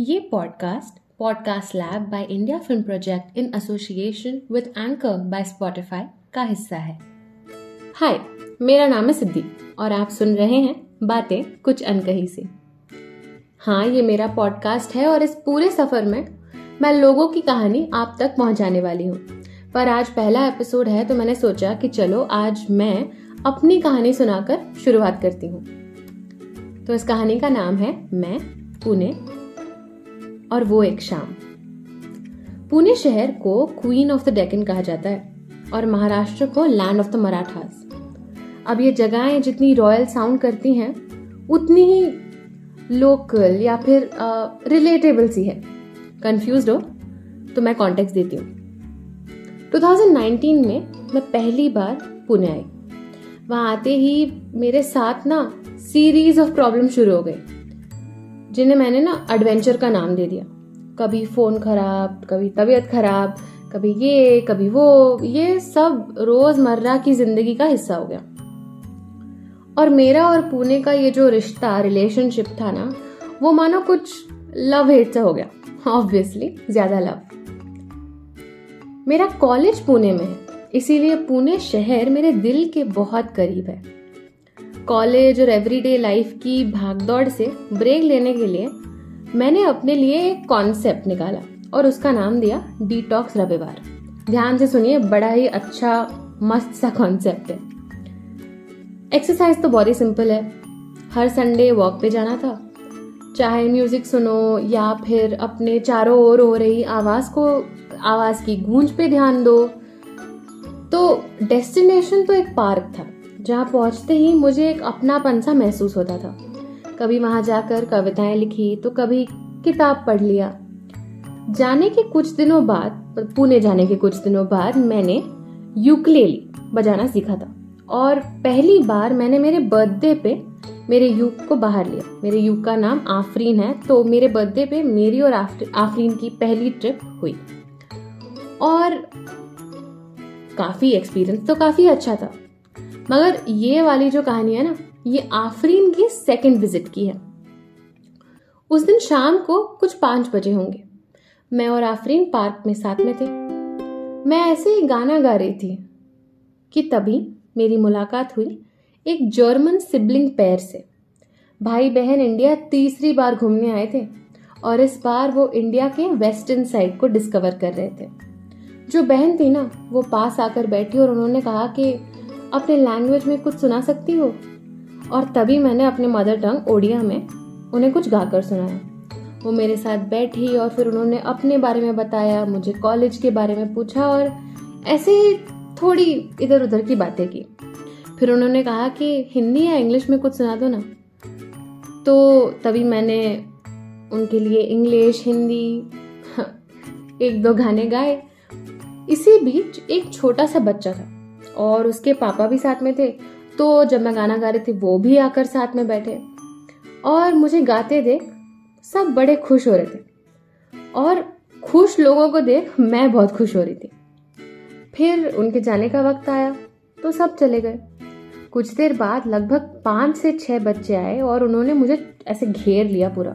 ये podcast podcast lab by India film project in association with Anchor by Spotify का हिस्सा है। हाय मेरा नाम है सिद्धि और आप सुन रहे हैं बातें कुछ अनकही से। हाँ ये मेरा पॉडकास्ट है और इस पूरे सफ़र में मैं लोगों की कहानी आप तक पहुँचाने वाली हूँ। पर आज पहला एपिसोड है तो मैंने सोचा कि चलो आज मैं अपनी कहानी सुनाकर शुरुआत करती हूँ। तो इस कहानी का नाम है मैं, पुणे। और वो एक शाम। पुणे शहर को क्वीन ऑफ़ द डेकन कहा जाता है और महाराष्ट्र को लैंड ऑफ़ द मराठास अब ये जगहें जितनी रॉयल साउंड करती हैं, उतनी ही लोकल या फिर रिलेटेबल सी है। कंफ्यूज हो? तो मैं कॉन्टेक्ट देती हूँ। 2019 में मैं पहली बार पुणे आई। वहाँ आते ही मेरे साथ ना सीरीज़ ऑफ़ प्रॉब्लम शुरू हो गई जिन्हें मैंने ना एडवेंचर का नाम दे दिया। कभी फ़ोन खराब, कभी तबीयत खराब, कभी ये, कभी वो, ये सब रोज़मर्रा की ज़िंदगी का हिस्सा हो गया। और मेरा और पुणे का ये जो रिश्ता रिलेशनशिप था ना, वो मानो कुछ लव हेट से हो गया। ऑब्वियसली ज़्यादा लव मेरा कॉलेज पुणे में है, इसीलिए पुणे शहर मेरे दिल के बहुत करीब है। कॉलेज और एवरीडे लाइफ की भागदौड़ से ब्रेक लेने के लिए मैंने अपने लिए एक कॉन्सेप्ट निकाला और उसका नाम दिया डिटॉक्स रविवार। ध्यान से सुनिए, बड़ा ही अच्छा मस्त सा कॉन्सेप्ट है। एक्सरसाइज तो बहुत ही सिंपल है। हर संडे वॉक पे जाना था। चाहे म्यूज़िक सुनो या फिर अपने चारों ओर हो रही आवाज़ को, आवाज़ की गूंज पे ध्यान दो। तो डेस्टिनेशन तो एक पार्क था। जहाँ पहुँचते ही मुझे एक अपनापन सा महसूस होता था। कभी वहाँ जाकर कविताएँ लिखी तो कभी किताब पढ़ लिया। जाने के कुछ दिनों बाद पुणे जाने के कुछ दिनों बाद मैंने यूकलेली बजाना सीखा था। और पहली बार मैंने मेरे बर्थडे पे मेरे यूक को बाहर लिया। मेरे यूक का नाम आफरीन है तो मेरे बर्थडे पे मेरी और आफरीन की पहली ट्रिप हुई। और काफ़ी एक्सपीरियंस तो काफ़ी अच्छा था। मगर ये वाली जो कहानी है ना, ये आफरीन की सेकंड विज़िट की है। उस दिन शाम को कुछ पाँच बजे होंगे। मैं और आफरीन पार्क में साथ में थे। मैं ऐसे ही गाना गा रही थी कि तभी मेरी मुलाकात हुई एक जर्मन सिबलिंग पैर से। भाई बहन इंडिया तीसरी बार घूमने आए थे और इस बार वो इंडिया के वेस्टर्न साइड को डिस्कवर कर रहे थे। जो बहन थी ना, वो पास आकर बैठी और उन्होंने कहा कि अपने लैंग्वेज में कुछ सुना सकती हो? और तभी मैंने अपने मदर टंग ओडिया में उन्हें कुछ गाकर सुनाया। वो मेरे साथ बैठी और फिर उन्होंने अपने बारे में बताया, मुझे कॉलेज के बारे में पूछा और ऐसे ही थोड़ी इधर उधर की बातें की। फिर उन्होंने कहा कि, हिंदी या इंग्लिश में कुछ सुना दो ना। तो तभी मैंने उनके लिए इंग्लिश हिंदी, एक दो गाने गाए। इसी बीच एक छोटा सा बच्चा था। और उसके पापा भी साथ में थे तो जब मैं गाना गा रही थी, वो भी आकर साथ में बैठे। और मुझे गाते देख सब बड़े खुश हो रहे थे। और खुश लोगों को देख मैं बहुत खुश हो रही थी। फिर उनके जाने का वक्त आया तो सब चले गए। कुछ देर बाद लगभग पाँच से छह बच्चे आए और उन्होंने मुझे ऐसे घेर लिया पूरा।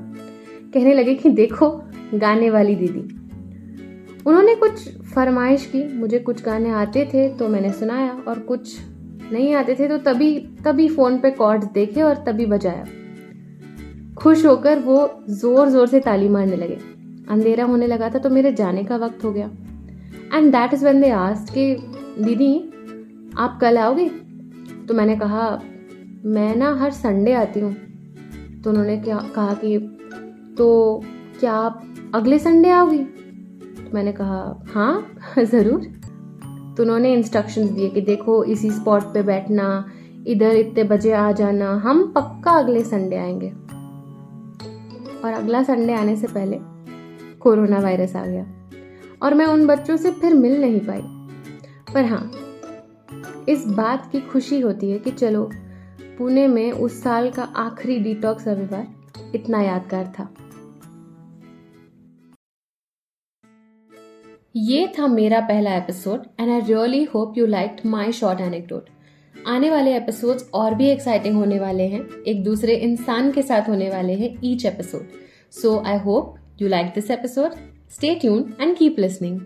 कहने लगे कि देखो, गाने वाली दीदी। उन्होंने कुछ फरमाइश की, मुझे कुछ गाने आते थे तो मैंने सुनाया और कुछ नहीं आते थे तो तभी तभी फ़ोन पे कॉर्ड्स देखे और तभी बजाया। खुश होकर वो ज़ोर ज़ोर से ताली मारने लगे। अंधेरा होने लगा था तो मेरे जाने का वक्त हो गया। And that is when they asked कि, दीदी, आप कल आओगे? तो मैंने कहा, मैं ना हर संडे आती हूँ। तो उन्होंने क्या, कहा कि तो क्या आप अगले संडे आओगी? मैंने कहा हाँ ज़रूर। तो उन्होंने इंस्ट्रक्शंस दिए कि देखो, इसी स्पॉट पे बैठना, इधर इतने बजे आ जाना, हम पक्का अगले संडे आएँगे। और अगला संडे आने से पहले कोरोना वायरस आ गया। और मैं उन बच्चों से फिर मिल नहीं पाई। पर हाँ इस बात की खुशी होती है कि चलो, पुणे में उस साल का आखिरी डिटॉक्स रविवार इतना यादगार था। ये था मेरा पहला episode and I really hope you like my short anecdote आने वाले एपिसोड्स और भी एक्साइटिंग होने वाले हैं, एक दूसरे इंसान के साथ होने वाले हैं each episode so I hope you like this episode stay tune and keep listening.